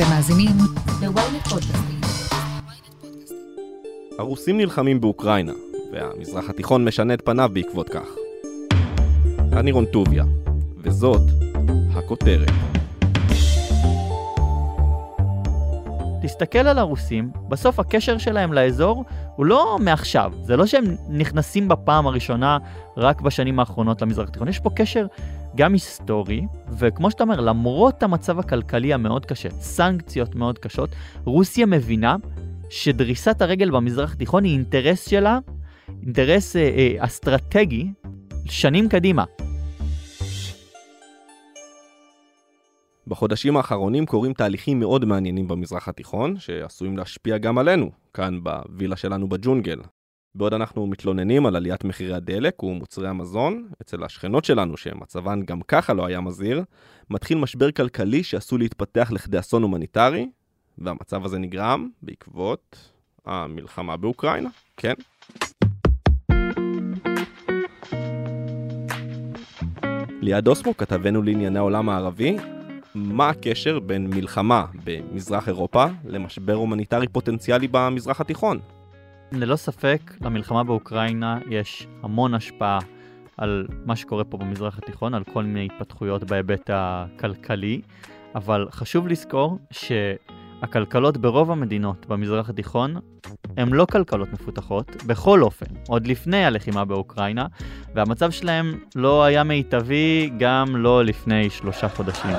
אתם מאזינים ל-ynet פודקאסטים. הרוסים נלחמים באוקראינה, והמזרח התיכון משנה את פניו בעקבות כך. אני רון טוביה, וזאת הכותרת. תסתכל על הרוסים, בסוף הקשר שלהם לאזור הוא לא מעכשיו, זה לא שהם נכנסים בפעם הראשונה רק בשנים האחרונות למזרח התיכון, יש פה קשר גם היסטורי, וכמו שאתה אומר, למרות המצב הכלכלי המאוד קשה, סנקציות מאוד קשות, רוסיה מבינה שדריסת הרגל במזרח התיכון היא אינטרס שלה, אינטרס אה, אה, אסטרטגי, שנים קדימה. בחודשים האחרונים קורים תהליכים מאוד מעניינים במזרח התיכון, שעשויים להשפיע גם עלינו, כאן בווילה שלנו בג'ונגל. בעוד אנחנו מתלוננים על עליית מחירי הדלק ומוצרי המזון, אצל השכנות שלנו, שמצבן גם ככה לא היה מזהיר, מתחיל משבר כלכלי שעשוי להתפתח לכדי אסון הומניטרי, והמצב הזה נגרם בעקבות המלחמה באוקראינה, כן? ליעד אוסמו, כתבנו לענייני העולם הערבי, מה הקשר בין מלחמה במזרח אירופה למשבר הומניטרי פוטנציאלי במזרח התיכון? ללא ספק, למלחמה באוקראינה יש המון השפעה על מה שקורה פה במזרח התיכון, על כל מיני התפתחויות בהיבט הכלכלי, אבל חשוב לזכור שהכלכלות ברוב המדינות במזרח התיכון הן לא כלכלות מפותחות, בכל אופן, עוד לפני הלחימה באוקראינה, והמצב שלהם לא היה מיטבי גם לא לפני שלושה חודשים.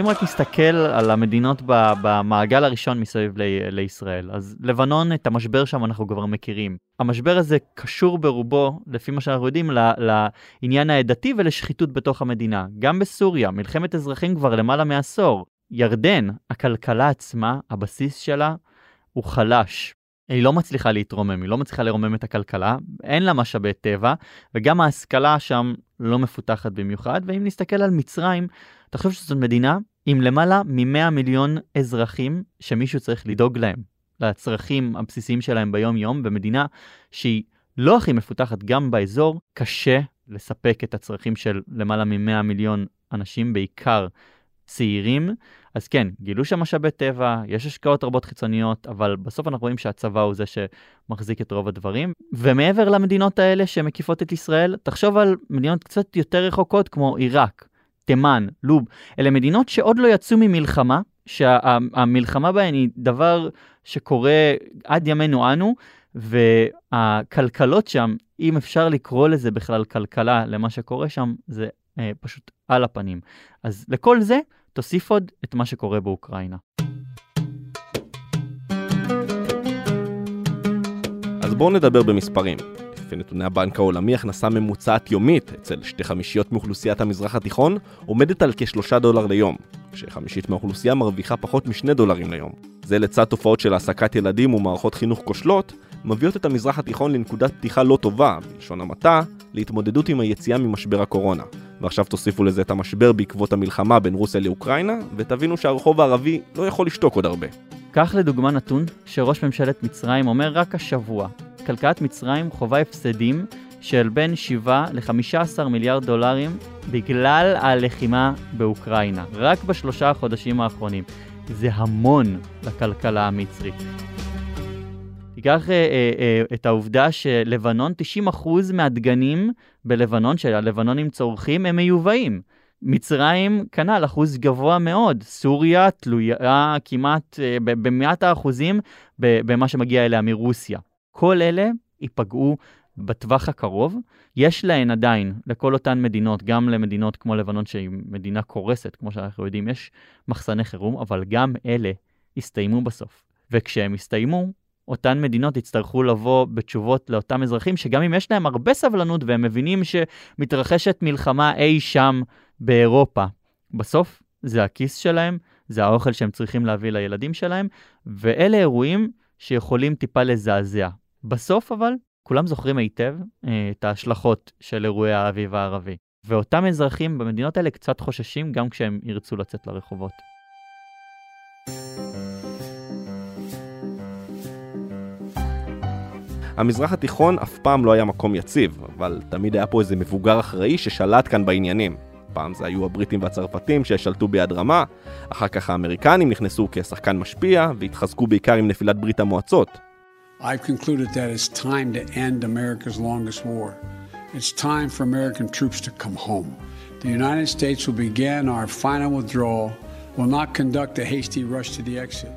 אם רק נסתכל על המדינות במעגל הראשון מסביב לישראל, אז לבנון, את המשבר שם אנחנו כבר מכירים. המשבר הזה קשור ברובו, לפי מה שאנחנו יודעים, לעניין העדתי ולשחיתות בתוך המדינה. גם בסוריה, מלחמת אזרחים כבר למעלה מעשור. ירדן, הכלכלה עצמה, הבסיס שלה, הוא חלש. היא לא מצליחה להתרומם, היא לא מצליחה לרומם את הכלכלה, אין לה משאבי טבע, וגם ההשכלה שם לא מפותחת במיוחד. ואם נסתכל על מצרים, אתה חושב שזאת מדינה עם למעלה מ-100 מיליון אזרחים שמישהו צריך לדאוג להם, לצרכים הבסיסיים שלהם ביום-יום, במדינה שהיא לא הכי מפותחת גם באזור, קשה לספק את הצרכים של למעלה מ-100 מיליון אנשים, בעיקר צעירים. אז כן, גילו שם משאבי טבע, יש השקעות רבות חיצוניות, אבל בסוף אנחנו רואים שהצבא הוא זה שמחזיק את רוב הדברים. ומעבר למדינות האלה שמקיפות את ישראל, תחשוב על מדינות קצת יותר רחוקות כמו עיראק, תימן, לוב, אלה מדינות שעוד לא יצאו ממלחמה, שהמלחמה בהן היא דבר שקורה עד ימינו אנו, והכלכלות שם, אם אפשר לקרוא לזה בכלל כלכלה למה שקורה שם, זה אה, פשוט על הפנים. אז לכל זה, תוסיף עוד את מה שקורה באוקראינה. אז בואו נדבר במספרים. לפי נתוני הבנק העולמי, הכנסה ממוצעת יומית אצל שתי חמישיות מאוכלוסיית המזרח התיכון עומדת על כשלושה דולר ליום, כשחמישית מהאוכלוסייה מרוויחה פחות משני דולרים ליום. זה לצד תופעות של העסקת ילדים ומערכות חינוך כושלות, מביאות את המזרח התיכון לנקודת פתיחה לא טובה, בלשון המעטה, להתמודדות עם היציאה ממשבר הקורונה. ועכשיו תוסיפו לזה את המשבר בעקבות המלחמה בין רוסיה לאוקראינה, ותבינו שהרחוב הערבי לא יכול לשתוק עוד הרבה. קח לדוגמה נתון שראש ממשלת מצרים אומר רק השבוע, כלכלת מצרים חווה הפסדים של בין 7 ל-15 מיליארד דולרים בגלל הלחימה באוקראינה, רק בשלושה החודשים האחרונים. זה המון לכלכלה המצרית. תיקח אה, אה, אה, את העובדה שלבנון, 90% מהדגנים בלבנון, שהלבנונים צורכים, הם מיובאים. מצרים, כנ"ל, אחוז גבוה מאוד. סוריה תלויה כמעט אה, במאת האחוזים במה שמגיע אליה מרוסיה. כל אלה ייפגעו בטווח הקרוב. יש להן עדיין, לכל אותן מדינות, גם למדינות כמו לבנון שהיא מדינה קורסת, כמו שאנחנו יודעים, יש מחסני חירום, אבל גם אלה יסתיימו בסוף. וכשהם יסתיימו, אותן מדינות יצטרכו לבוא בתשובות לאותם אזרחים, שגם אם יש להם הרבה סבלנות והם מבינים שמתרחשת מלחמה אי שם באירופה, בסוף זה הכיס שלהם, זה האוכל שהם צריכים להביא לילדים שלהם, ואלה אירועים שיכולים טיפה לזעזע. בסוף אבל, כולם זוכרים היטב אה, את ההשלכות של אירועי האביב הערבי. ואותם אזרחים במדינות האלה קצת חוששים גם כשהם ירצו לצאת לרחובות. המזרח התיכון אף פעם לא היה מקום יציב, אבל תמיד היה פה איזה מבוגר אחראי ששלט כאן בעניינים. פעם זה היו הבריטים והצרפתים ששלטו ביד רמה, אחר כך האמריקנים נכנסו כשחקן משפיע והתחזקו בעיקר עם נפילת ברית המועצות. Will not conduct a hasty rush to the exit.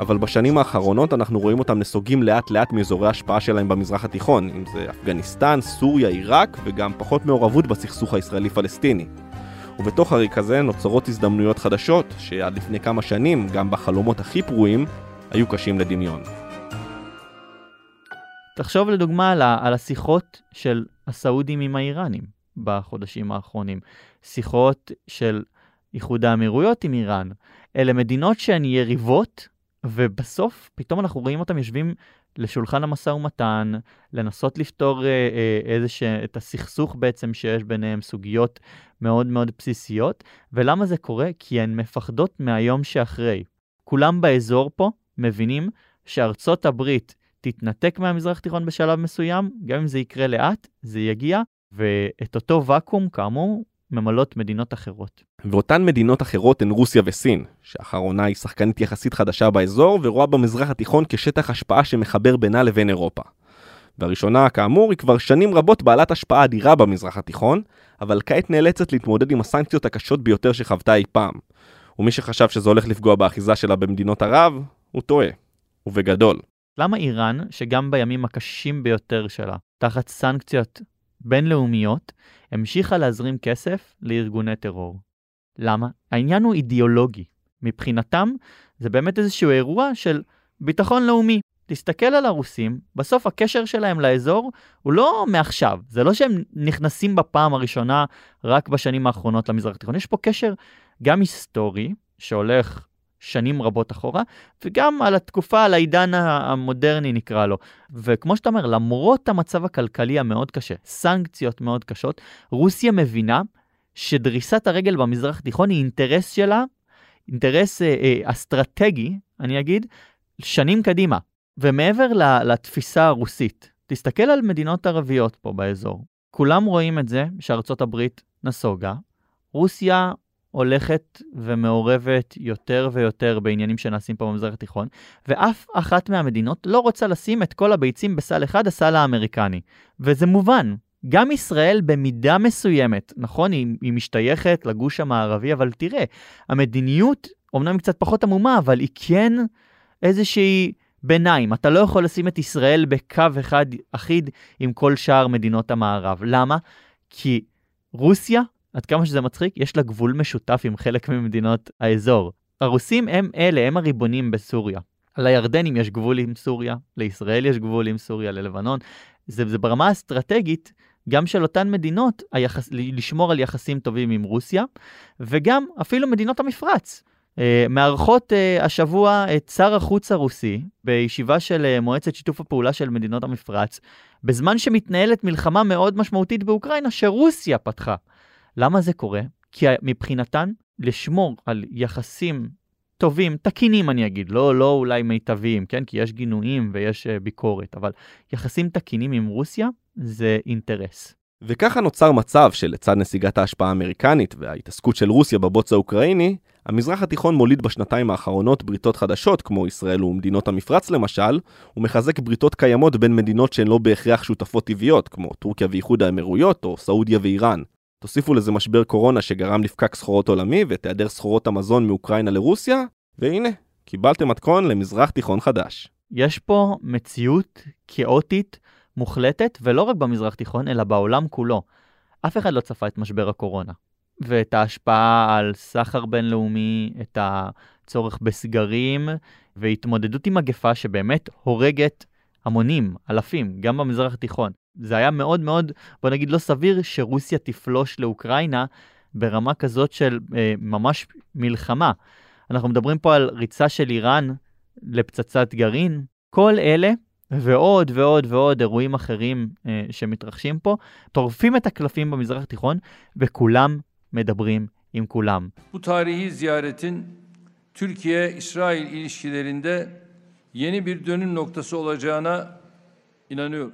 אבל בשנים האחרונות אנחנו רואים אותם נסוגים לאט לאט מאזורי ההשפעה שלהם במזרח התיכון, אם זה אפגניסטן, סוריה, עיראק, וגם פחות מעורבות בסכסוך הישראלי-פלסטיני. ובתוך הריק הזה נוצרות הזדמנויות חדשות, שעד לפני כמה שנים, גם בחלומות הכי פרועים, היו קשים לדמיון. תחשוב לדוגמה על, על השיחות של הסעודים עם האיראנים בחודשים האחרונים. שיחות של איחוד האמירויות עם איראן. אלה מדינות שהן יריבות, ובסוף פתאום אנחנו רואים אותם יושבים לשולחן המשא ומתן, לנסות לפתור אה, אה, איזה ש... את הסכסוך בעצם שיש ביניהם, סוגיות מאוד מאוד בסיסיות. ולמה זה קורה? כי הן מפחדות מהיום שאחרי. כולם באזור פה מבינים שארצות הברית תתנתק מהמזרח התיכון בשלב מסוים, גם אם זה יקרה לאט, זה יגיע, ואת אותו ואקום, כאמור, ממלאות מדינות אחרות. ואותן מדינות אחרות הן רוסיה וסין, שהאחרונה היא שחקנית יחסית חדשה באזור ורואה במזרח התיכון כשטח השפעה שמחבר בינה לבין אירופה. והראשונה, כאמור, היא כבר שנים רבות בעלת השפעה אדירה במזרח התיכון, אבל כעת נאלצת להתמודד עם הסנקציות הקשות ביותר שחוותה אי פעם. ומי שחשב שזה הולך לפגוע באחיזה שלה במדינות ערב, הוא טועה. ובגדול. למה איראן, שגם בימים הקשים ביותר שלה, תחת סנקציות בינלאומיות, המשיכה להזרים כסף לארגוני טרור? למה? העניין הוא אידיאולוגי. מבחינתם, זה באמת איזשהו אירוע של ביטחון לאומי. תסתכל על הרוסים, בסוף הקשר שלהם לאזור הוא לא מעכשיו. זה לא שהם נכנסים בפעם הראשונה רק בשנים האחרונות למזרח התיכון. יש פה קשר גם היסטורי, שהולך שנים רבות אחורה, וגם על התקופה, על העידן המודרני נקרא לו. וכמו שאתה אומר, למרות המצב הכלכלי המאוד קשה, סנקציות מאוד קשות, רוסיה מבינה שדריסת הרגל במזרח התיכון היא אינטרס שלה, אינטרס אה, אה, אסטרטגי, אני אגיד, שנים קדימה. ומעבר לתפיסה הרוסית, תסתכל על מדינות ערביות פה באזור. כולם רואים את זה שארצות הברית נסוגה, רוסיה הולכת ומעורבת יותר ויותר בעניינים שנעשים פה במזרח התיכון, ואף אחת מהמדינות לא רוצה לשים את כל הביצים בסל אחד, הסל האמריקני. וזה מובן, גם ישראל במידה מסוימת, נכון, היא, היא משתייכת לגוש המערבי, אבל תראה, המדיניות אומנם היא קצת פחות עמומה, אבל היא כן איזושהי ביניים. אתה לא יכול לשים את ישראל בקו אחד אחיד עם כל שאר מדינות המערב. למה? כי רוסיה עד כמה שזה מצחיק, יש לה גבול משותף עם חלק ממדינות האזור. הרוסים הם אלה, הם הריבונים בסוריה. לירדנים יש גבול עם סוריה, לישראל יש גבול עם סוריה, ללבנון. זה, זה ברמה האסטרטגית, גם של אותן מדינות, היחס, לשמור על יחסים טובים עם רוסיה, וגם אפילו מדינות המפרץ. Uh, מארחות uh, השבוע את שר החוץ הרוסי בישיבה של uh, מועצת שיתוף הפעולה של מדינות המפרץ, בזמן שמתנהלת מלחמה מאוד משמעותית באוקראינה שרוסיה פתחה. למה זה קורה? כי מבחינתן, לשמור על יחסים טובים, תקינים אני אגיד, לא, לא אולי מיטביים, כן? כי יש גינויים ויש uh, ביקורת, אבל יחסים תקינים עם רוסיה זה אינטרס. וככה נוצר מצב שלצד נסיגת ההשפעה האמריקנית וההתעסקות של רוסיה בבוץ האוקראיני, המזרח התיכון מוליד בשנתיים האחרונות בריתות חדשות, כמו ישראל ומדינות המפרץ למשל, ומחזק בריתות קיימות בין מדינות שהן לא בהכרח שותפות טבעיות, כמו טורקיה ואיחוד האמירויות, או סעודיה ואיראן. תוסיפו לזה משבר קורונה שגרם לפקק סחורות עולמי ואת היעדר סחורות המזון מאוקראינה לרוסיה, והנה, קיבלתם מתכון למזרח תיכון חדש. יש פה מציאות כאוטית מוחלטת, ולא רק במזרח תיכון, אלא בעולם כולו. אף אחד לא צפה את משבר הקורונה, ואת ההשפעה על סחר בינלאומי, את הצורך בסגרים, והתמודדות עם מגפה שבאמת הורגת המונים, אלפים, גם במזרח התיכון. זה היה מאוד מאוד, בוא נגיד, לא סביר שרוסיה תפלוש לאוקראינה ברמה כזאת של אה, ממש מלחמה. אנחנו מדברים פה על ריצה של איראן לפצצת גרעין. כל אלה ועוד ועוד ועוד אירועים אחרים אה, שמתרחשים פה, טורפים את הקלפים במזרח התיכון, וכולם מדברים עם כולם. Türkiye-İsrail ilişkilerinde yeni bir dönüm noktası olacağına inanıyorum.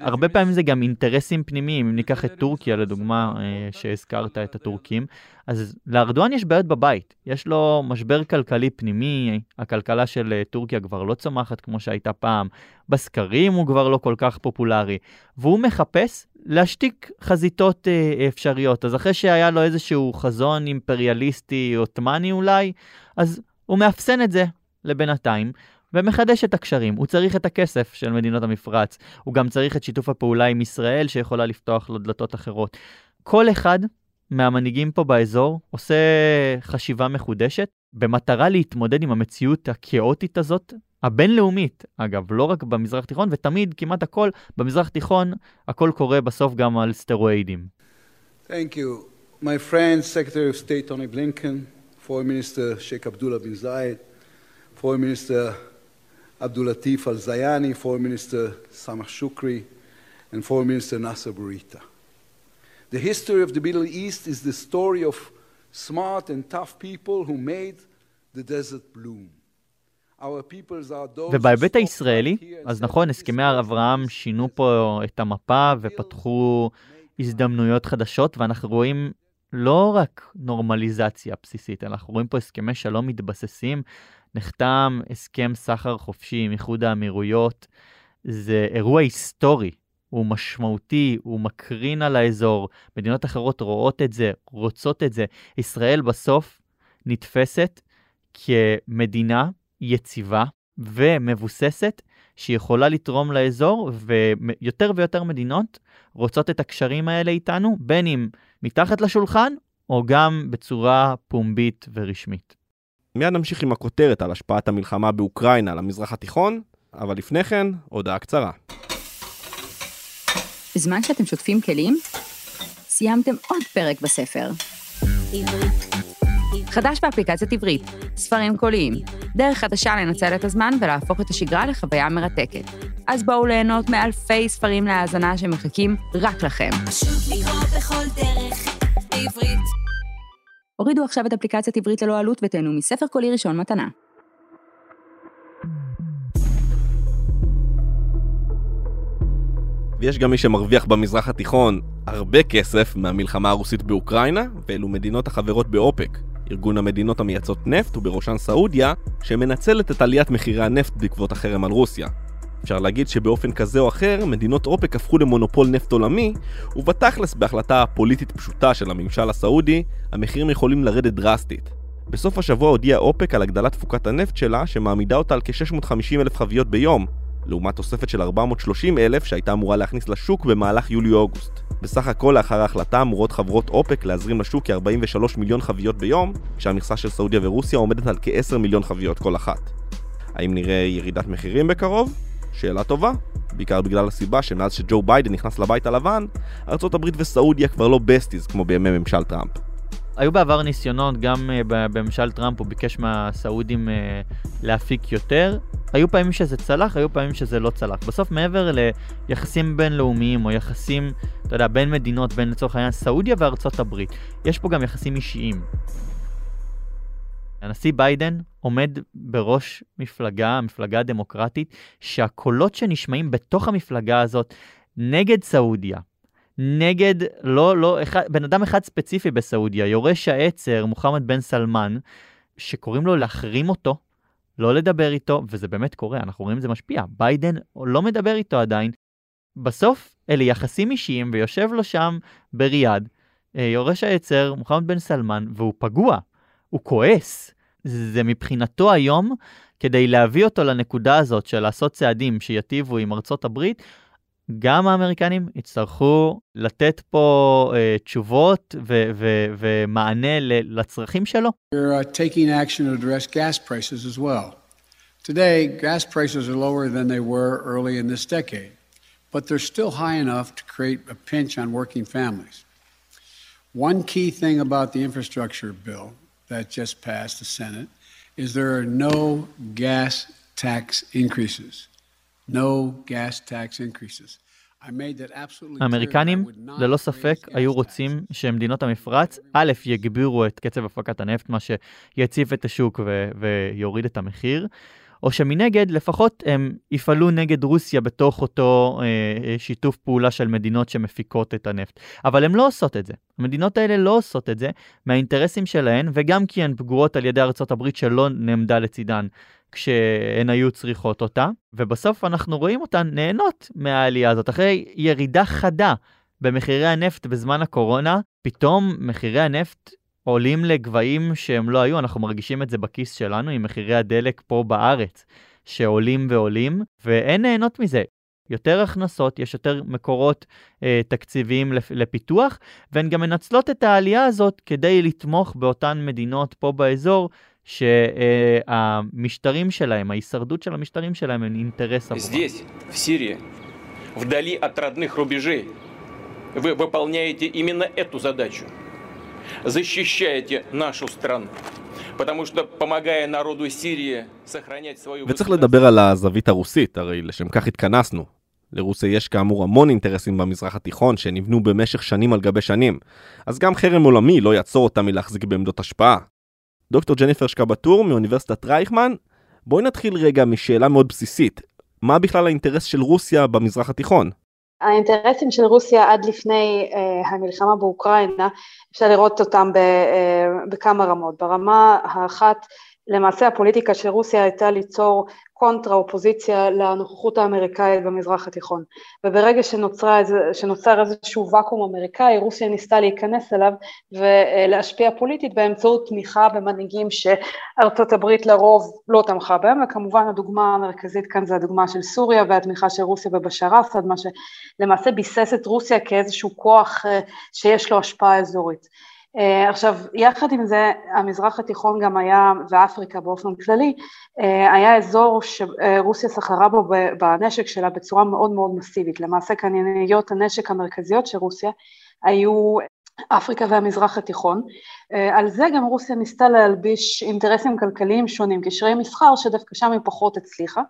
הרבה פעמים זה גם אינטרסים פנימיים, אם ניקח את טורקיה לדוגמה, אה, שהזכרת את הטורקים, אז לארדואן יש בעיות בבית, יש לו משבר כלכלי פנימי, הכלכלה של אה, טורקיה כבר לא צומחת כמו שהייתה פעם, בסקרים הוא כבר לא כל כך פופולרי, והוא מחפש להשתיק חזיתות אה, אפשריות. אז אחרי שהיה לו איזשהו חזון אימפריאליסטי עות'מאני אולי, אז הוא מאפסן את זה לבינתיים. ומחדש את הקשרים. הוא צריך את הכסף של מדינות המפרץ, הוא גם צריך את שיתוף הפעולה עם ישראל שיכולה לפתוח לו דלתות אחרות. כל אחד מהמנהיגים פה באזור עושה חשיבה מחודשת במטרה להתמודד עם המציאות הכאוטית הזאת, הבינלאומית, אגב, לא רק במזרח תיכון, ותמיד, כמעט הכל, במזרח תיכון, הכל קורה בסוף גם על סטרואידים. Thank you. My friend, Secretary of State Tony Blinken, Foreign Minister Sheikh Abdullah bin Zayed, Foreign Minister Abdul Latif Al Zayani, Foreign Minister Samah Shukri, and Foreign Minister Nasser Bourita. The history of the Middle East is the story of smart and tough people who made the desert bloom. ובהיבט הישראלי, אז נכון, הסכמי אברהם שינו פה את המפה ופתחו הזדמנויות חדשות, ואנחנו רואים לא רק נורמליזציה בסיסית, אנחנו רואים פה הסכמי שלום מתבססים נחתם הסכם סחר חופשי עם איחוד האמירויות. זה אירוע היסטורי, הוא משמעותי, הוא מקרין על האזור. מדינות אחרות רואות את זה, רוצות את זה. ישראל בסוף נתפסת כמדינה יציבה ומבוססת שיכולה לתרום לאזור, ויותר ויותר מדינות רוצות את הקשרים האלה איתנו, בין אם מתחת לשולחן או גם בצורה פומבית ורשמית. מיד נמשיך עם הכותרת על השפעת המלחמה באוקראינה על המזרח התיכון, אבל לפני כן, הודעה קצרה. בזמן שאתם שוטפים כלים, סיימתם עוד פרק בספר. חדש באפליקציית עברית, ספרים קוליים, דרך חדשה לנצל את הזמן ולהפוך את השגרה לחוויה מרתקת. אז בואו ליהנות מאלפי ספרים להאזנה שמחכים רק לכם. פשוט לקרוא בכל דרך, בעברית. הורידו עכשיו את אפליקציית עברית ללא עלות ותהנו מספר קולי ראשון מתנה. ויש גם מי שמרוויח במזרח התיכון הרבה כסף מהמלחמה הרוסית באוקראינה, ואלו מדינות החברות באופק, ארגון המדינות המייצאות נפט ובראשן סעודיה, שמנצלת את עליית מחירי הנפט בעקבות החרם על רוסיה. אפשר להגיד שבאופן כזה או אחר, מדינות אופק הפכו למונופול נפט עולמי, ובתכלס בהחלטה פוליטית פשוטה של הממשל הסעודי, המחירים יכולים לרדת דרסטית. בסוף השבוע הודיעה אופק על הגדלת תפוקת הנפט שלה, שמעמידה אותה על כ-650 אלף חביות ביום, לעומת תוספת של 430 אלף שהייתה אמורה להכניס לשוק במהלך יולי-אוגוסט. בסך הכל לאחר ההחלטה אמורות חברות אופק להזרים לשוק כ-43 מיליון חביות ביום, כשהמכסה של סעודיה ורוסיה עומדת על כ-10 מיליון חביות כל אחת. האם נראה ירידת מחירים בקרוב? שאלה טובה, בעיקר בגלל הסיבה שמאז שג'ו ביידן נכנס לבית הלבן, ארה"ב וסעודיה כבר לא besties כמו בימי ממשל טראמפ. היו בעבר ניסיונות, גם uh, בממשל טראמפ הוא ביקש מהסעודים uh, להפיק יותר. היו פעמים שזה צלח, היו פעמים שזה לא צלח. בסוף מעבר ליחסים בינלאומיים או יחסים, אתה יודע, בין מדינות, בין לצורך העניין סעודיה וארצות הברית, יש פה גם יחסים אישיים. הנשיא ביידן עומד בראש מפלגה, המפלגה הדמוקרטית, שהקולות שנשמעים בתוך המפלגה הזאת נגד סעודיה, נגד, לא, לא, אחד, בן אדם אחד ספציפי בסעודיה, יורש העצר, מוחמד בן סלמן, שקוראים לו להחרים אותו, לא לדבר איתו, וזה באמת קורה, אנחנו רואים את זה משפיע. ביידן לא מדבר איתו עדיין. בסוף אלה יחסים אישיים, ויושב לו שם בריאד, אה, יורש העצר, מוחמד בן סלמן, והוא פגוע. הוא כועס. זה מבחינתו היום, כדי להביא אותו לנקודה הזאת של לעשות צעדים שיטיבו עם ארצות הברית, גם האמריקנים יצטרכו לתת פה uh, תשובות ו- ו- ומענה ל- לצרכים שלו. Uh. Today, gas prices are lower than they were early in this decade, but they're still high enough to create a pinch on working families. One key thing about the infrastructure bill that just passed the Senate is there are no gas tax increases. No gas tax increases. האמריקנים, ללא ספק, היו רוצים שמדינות המפרץ, א', יגבירו את קצב הפקת הנפט, מה שיציף את השוק ו- ויוריד את המחיר, או שמנגד, לפחות הם יפעלו נגד רוסיה בתוך אותו אה, שיתוף פעולה של מדינות שמפיקות את הנפט. אבל הן לא עושות את זה. המדינות האלה לא עושות את זה מהאינטרסים שלהן, וגם כי הן פגועות על ידי הברית שלא נעמדה לצידן כשהן היו צריכות אותה, ובסוף אנחנו רואים אותן נהנות מהעלייה הזאת. אחרי ירידה חדה במחירי הנפט בזמן הקורונה, פתאום מחירי הנפט עולים לגבהים שהם לא היו, אנחנו מרגישים את זה בכיס שלנו עם מחירי הדלק פה בארץ, שעולים ועולים, ואין נהנות מזה. יותר הכנסות, יש יותר מקורות אה, תקציביים לפיתוח, והן גם מנצלות את העלייה הזאת כדי לתמוך באותן מדינות פה באזור שהמשטרים שלהם, ההישרדות של המשטרים שלהם הם אינטרס עבורם. Здесь, в Сирии, вдали от родных рубежей, вы выполняете именно эту задачу. Защищаете нашу страну. потому что, помогая народу Сирии сохранять свою... וצריך לדבר על הזווית הרוסית, הרי לשם כך התכנסנו. לרוסיה יש כאמור המון אינטרסים במזרח התיכון שנבנו במשך שנים על גבי שנים, אז גם חרם עולמי לא יעצור אותם מלהחזיק בעמדות השפעה. דוקטור ג'ניפר שקבטור מאוניברסיטת רייכמן, בואי נתחיל רגע משאלה מאוד בסיסית. מה בכלל האינטרס של רוסיה במזרח התיכון? האינטרסים של רוסיה עד לפני uh, המלחמה באוקראינה, אפשר לראות אותם ב, uh, בכמה רמות. ברמה האחת, למעשה הפוליטיקה של רוסיה הייתה ליצור קונטרה אופוזיציה לנוכחות האמריקאית במזרח התיכון. וברגע שנוצרה, שנוצר איזשהו ואקום אמריקאי, רוסיה ניסתה להיכנס אליו ולהשפיע פוליטית באמצעות תמיכה במנהיגים שארצות הברית לרוב לא תמכה בהם, וכמובן הדוגמה המרכזית כאן זה הדוגמה של סוריה והתמיכה של רוסיה בבשאר אסד, מה שלמעשה ביסס את רוסיה כאיזשהו כוח אה, שיש לו השפעה אזורית. Uh, עכשיו, יחד עם זה, המזרח התיכון גם היה, ואפריקה באופן כללי, uh, היה אזור שרוסיה סחרה בו בנשק שלה בצורה מאוד מאוד מסיבית. למעשה קנייניות הנשק המרכזיות של רוסיה היו אפריקה והמזרח התיכון. Uh, על זה גם רוסיה ניסתה להלביש אינטרסים כלכליים שונים, קשרי מסחר שדווקא שם היא פחות הצליחה.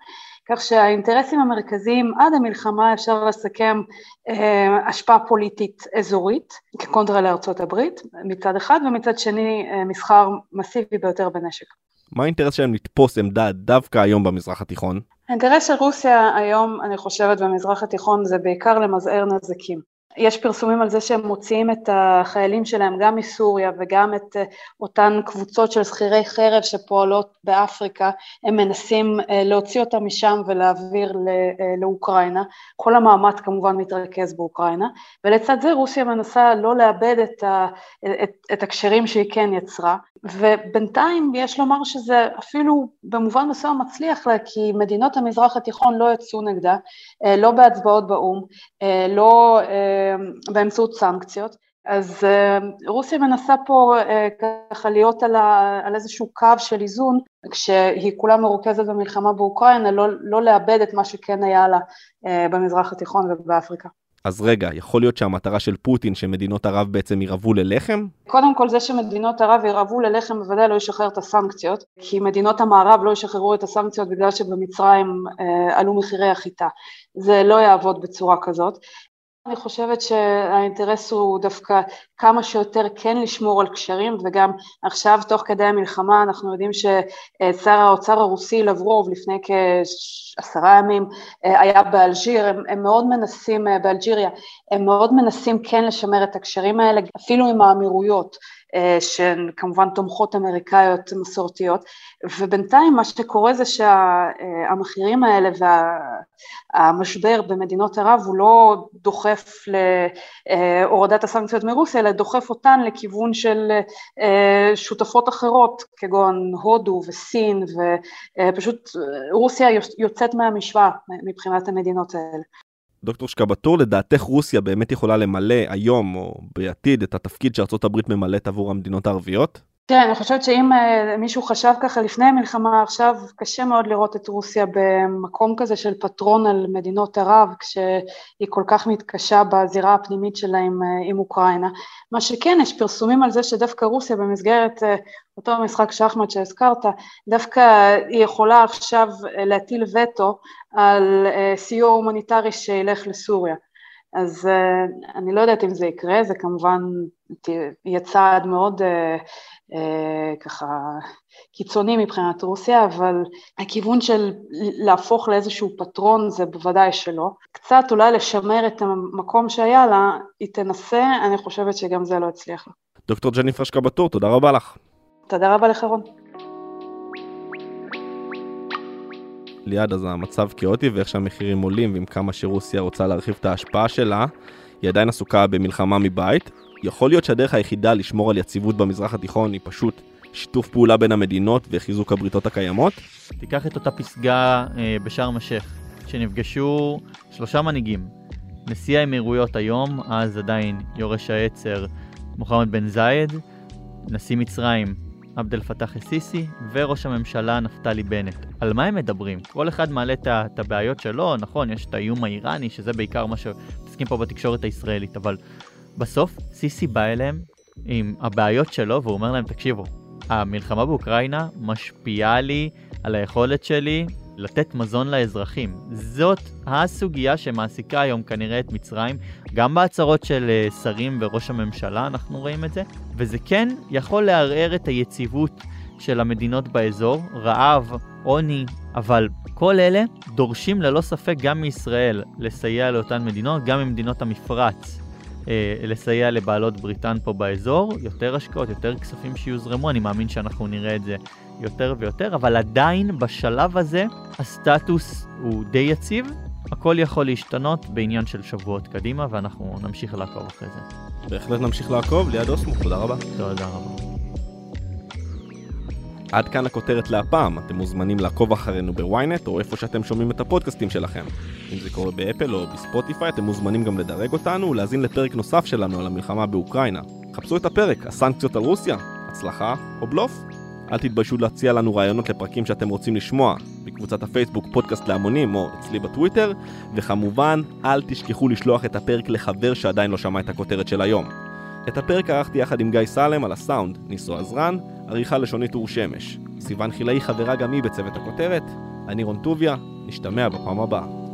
כך שהאינטרסים המרכזיים עד המלחמה אפשר לסכם אה, השפעה פוליטית אזורית כקונטרה לארצות הברית מצד אחד ומצד שני אה, מסחר מסיבי ביותר בנשק. מה האינטרס שלהם לתפוס עמדה דווקא היום במזרח התיכון? האינטרס של רוסיה היום, אני חושבת, במזרח התיכון זה בעיקר למזער נזקים. יש פרסומים על זה שהם מוציאים את החיילים שלהם גם מסוריה וגם את אה, אותן קבוצות של שכירי חרב שפועלות באפריקה, הם מנסים אה, להוציא אותם משם ולהעביר אה, לאוקראינה. כל המאמץ כמובן מתרכז באוקראינה, ולצד זה רוסיה מנסה לא לאבד את, ה, את, את הקשרים שהיא כן יצרה, ובינתיים יש לומר שזה אפילו במובן מסוים מצליח לה, כי מדינות המזרח התיכון לא יצאו נגדה, לא בהצבעות באו"ם, לא באמצעות סנקציות. אז רוסיה מנסה פה ככה להיות על, ה, על איזשהו קו של איזון, כשהיא כולה מרוכזת במלחמה באוקראינה, לא, לא לאבד את מה שכן היה לה במזרח התיכון ובאפריקה. אז רגע, יכול להיות שהמטרה של פוטין שמדינות ערב בעצם ירעבו ללחם? קודם כל זה שמדינות ערב ירעבו ללחם בוודאי לא ישחרר את הסנקציות, כי מדינות המערב לא ישחררו את הסנקציות בגלל שבמצרים אה, עלו מחירי החיטה. זה לא יעבוד בצורה כזאת. אני חושבת שהאינטרס הוא דווקא כמה שיותר כן לשמור על קשרים וגם עכשיו תוך כדי המלחמה אנחנו יודעים ששר האוצר הרוסי לברוב לפני כעשרה ימים היה באלג'יר, הם, הם מאוד מנסים, באלג'יריה, הם מאוד מנסים כן לשמר את הקשרים האלה אפילו עם האמירויות אה, שהן כמובן תומכות אמריקאיות מסורתיות, ובינתיים מה שקורה זה שהמחירים האלה והמשבר במדינות ערב הוא לא דוחף להורדת הסנקציות מרוסיה, אלא דוחף אותן לכיוון של אה, שותפות אחרות, כגון הודו וסין, ופשוט רוסיה יוצאת מהמשוואה מבחינת המדינות האלה. דוקטור שקבטור, לדעתך רוסיה באמת יכולה למלא היום או בעתיד את התפקיד הברית ממלאת עבור המדינות הערביות? תראה, אני חושבת שאם uh, מישהו חשב ככה לפני המלחמה, עכשיו קשה מאוד לראות את רוסיה במקום כזה של פטרון על מדינות ערב, כשהיא כל כך מתקשה בזירה הפנימית שלה עם, uh, עם אוקראינה. מה שכן, יש פרסומים על זה שדווקא רוסיה במסגרת uh, אותו משחק שחמט שהזכרת, דווקא היא יכולה עכשיו להטיל וטו על סיוע הומניטרי שילך לסוריה. אז uh, אני לא יודעת אם זה יקרה, זה כמובן יהיה צעד מאוד uh, uh, ככה קיצוני מבחינת רוסיה, אבל הכיוון של להפוך לאיזשהו פטרון זה בוודאי שלא. קצת אולי לשמר את המקום שהיה לה, היא תנסה, אני חושבת שגם זה לא יצליח לה. דוקטור ג'ניפר שקבטור, תודה רבה לך. תודה רבה לך רון. ליעד, אז המצב כאוטי ואיך שהמחירים עולים ועם כמה שרוסיה רוצה להרחיב את ההשפעה שלה, היא עדיין עסוקה במלחמה מבית. יכול להיות שהדרך היחידה לשמור על יציבות במזרח התיכון היא פשוט שיתוף פעולה בין המדינות וחיזוק הבריתות הקיימות? תיקח את אותה פסגה אה, בשארם א-שייח, שנפגשו שלושה מנהיגים. נשיא האמירויות היום, אז עדיין יורש העצר, מוחמד בן זייד, נשיא מצרים, עבד אל פתאח א-סיסי, וראש הממשלה נפתלי בנט. על מה הם מדברים? כל אחד מעלה את הבעיות שלו, נכון, יש את האיום האיראני, שזה בעיקר מה שמתעסקים פה בתקשורת הישראלית, אבל בסוף סיסי בא אליהם עם הבעיות שלו, והוא אומר להם, תקשיבו, המלחמה באוקראינה משפיעה לי על היכולת שלי לתת מזון לאזרחים. זאת הסוגיה שמעסיקה היום כנראה את מצרים, גם בהצהרות של אה, שרים וראש הממשלה אנחנו רואים את זה, וזה כן יכול לערער את היציבות של המדינות באזור, רעב, עוני, אבל כל אלה דורשים ללא ספק גם מישראל לסייע לאותן מדינות, גם ממדינות המפרץ. אה, לסייע לבעלות בריטן פה באזור, יותר השקעות, יותר כספים שיוזרמו, אני מאמין שאנחנו נראה את זה יותר ויותר, אבל עדיין בשלב הזה הסטטוס הוא די יציב, הכל יכול להשתנות בעניין של שבועות קדימה, ואנחנו נמשיך לעקוב אחרי זה. בהחלט נמשיך לעקוב, ליד אוסמו, תודה רבה. תודה רבה. עד כאן הכותרת להפעם, אתם מוזמנים לעקוב אחרינו בוויינט או איפה שאתם שומעים את הפודקאסטים שלכם. אם זה קורה באפל או בספוטיפיי, אתם מוזמנים גם לדרג אותנו ולהאזין לפרק נוסף שלנו על המלחמה באוקראינה. חפשו את הפרק, הסנקציות על רוסיה, הצלחה או בלוף. אל תתביישו להציע לנו רעיונות לפרקים שאתם רוצים לשמוע בקבוצת הפייסבוק פודקאסט להמונים או אצלי בטוויטר, וכמובן, אל תשכחו לשלוח את הפרק לחבר שעדיין לא שמע את הכותרת של היום. את הפרק ערכתי יחד עם גיא סלם על הסאונד, ניסו עזרן, עריכה לשונית אור שמש. סיוון חילאי חברה גם היא בצוות הכותרת. אני רון טוביה, נשתמע בפעם הבאה.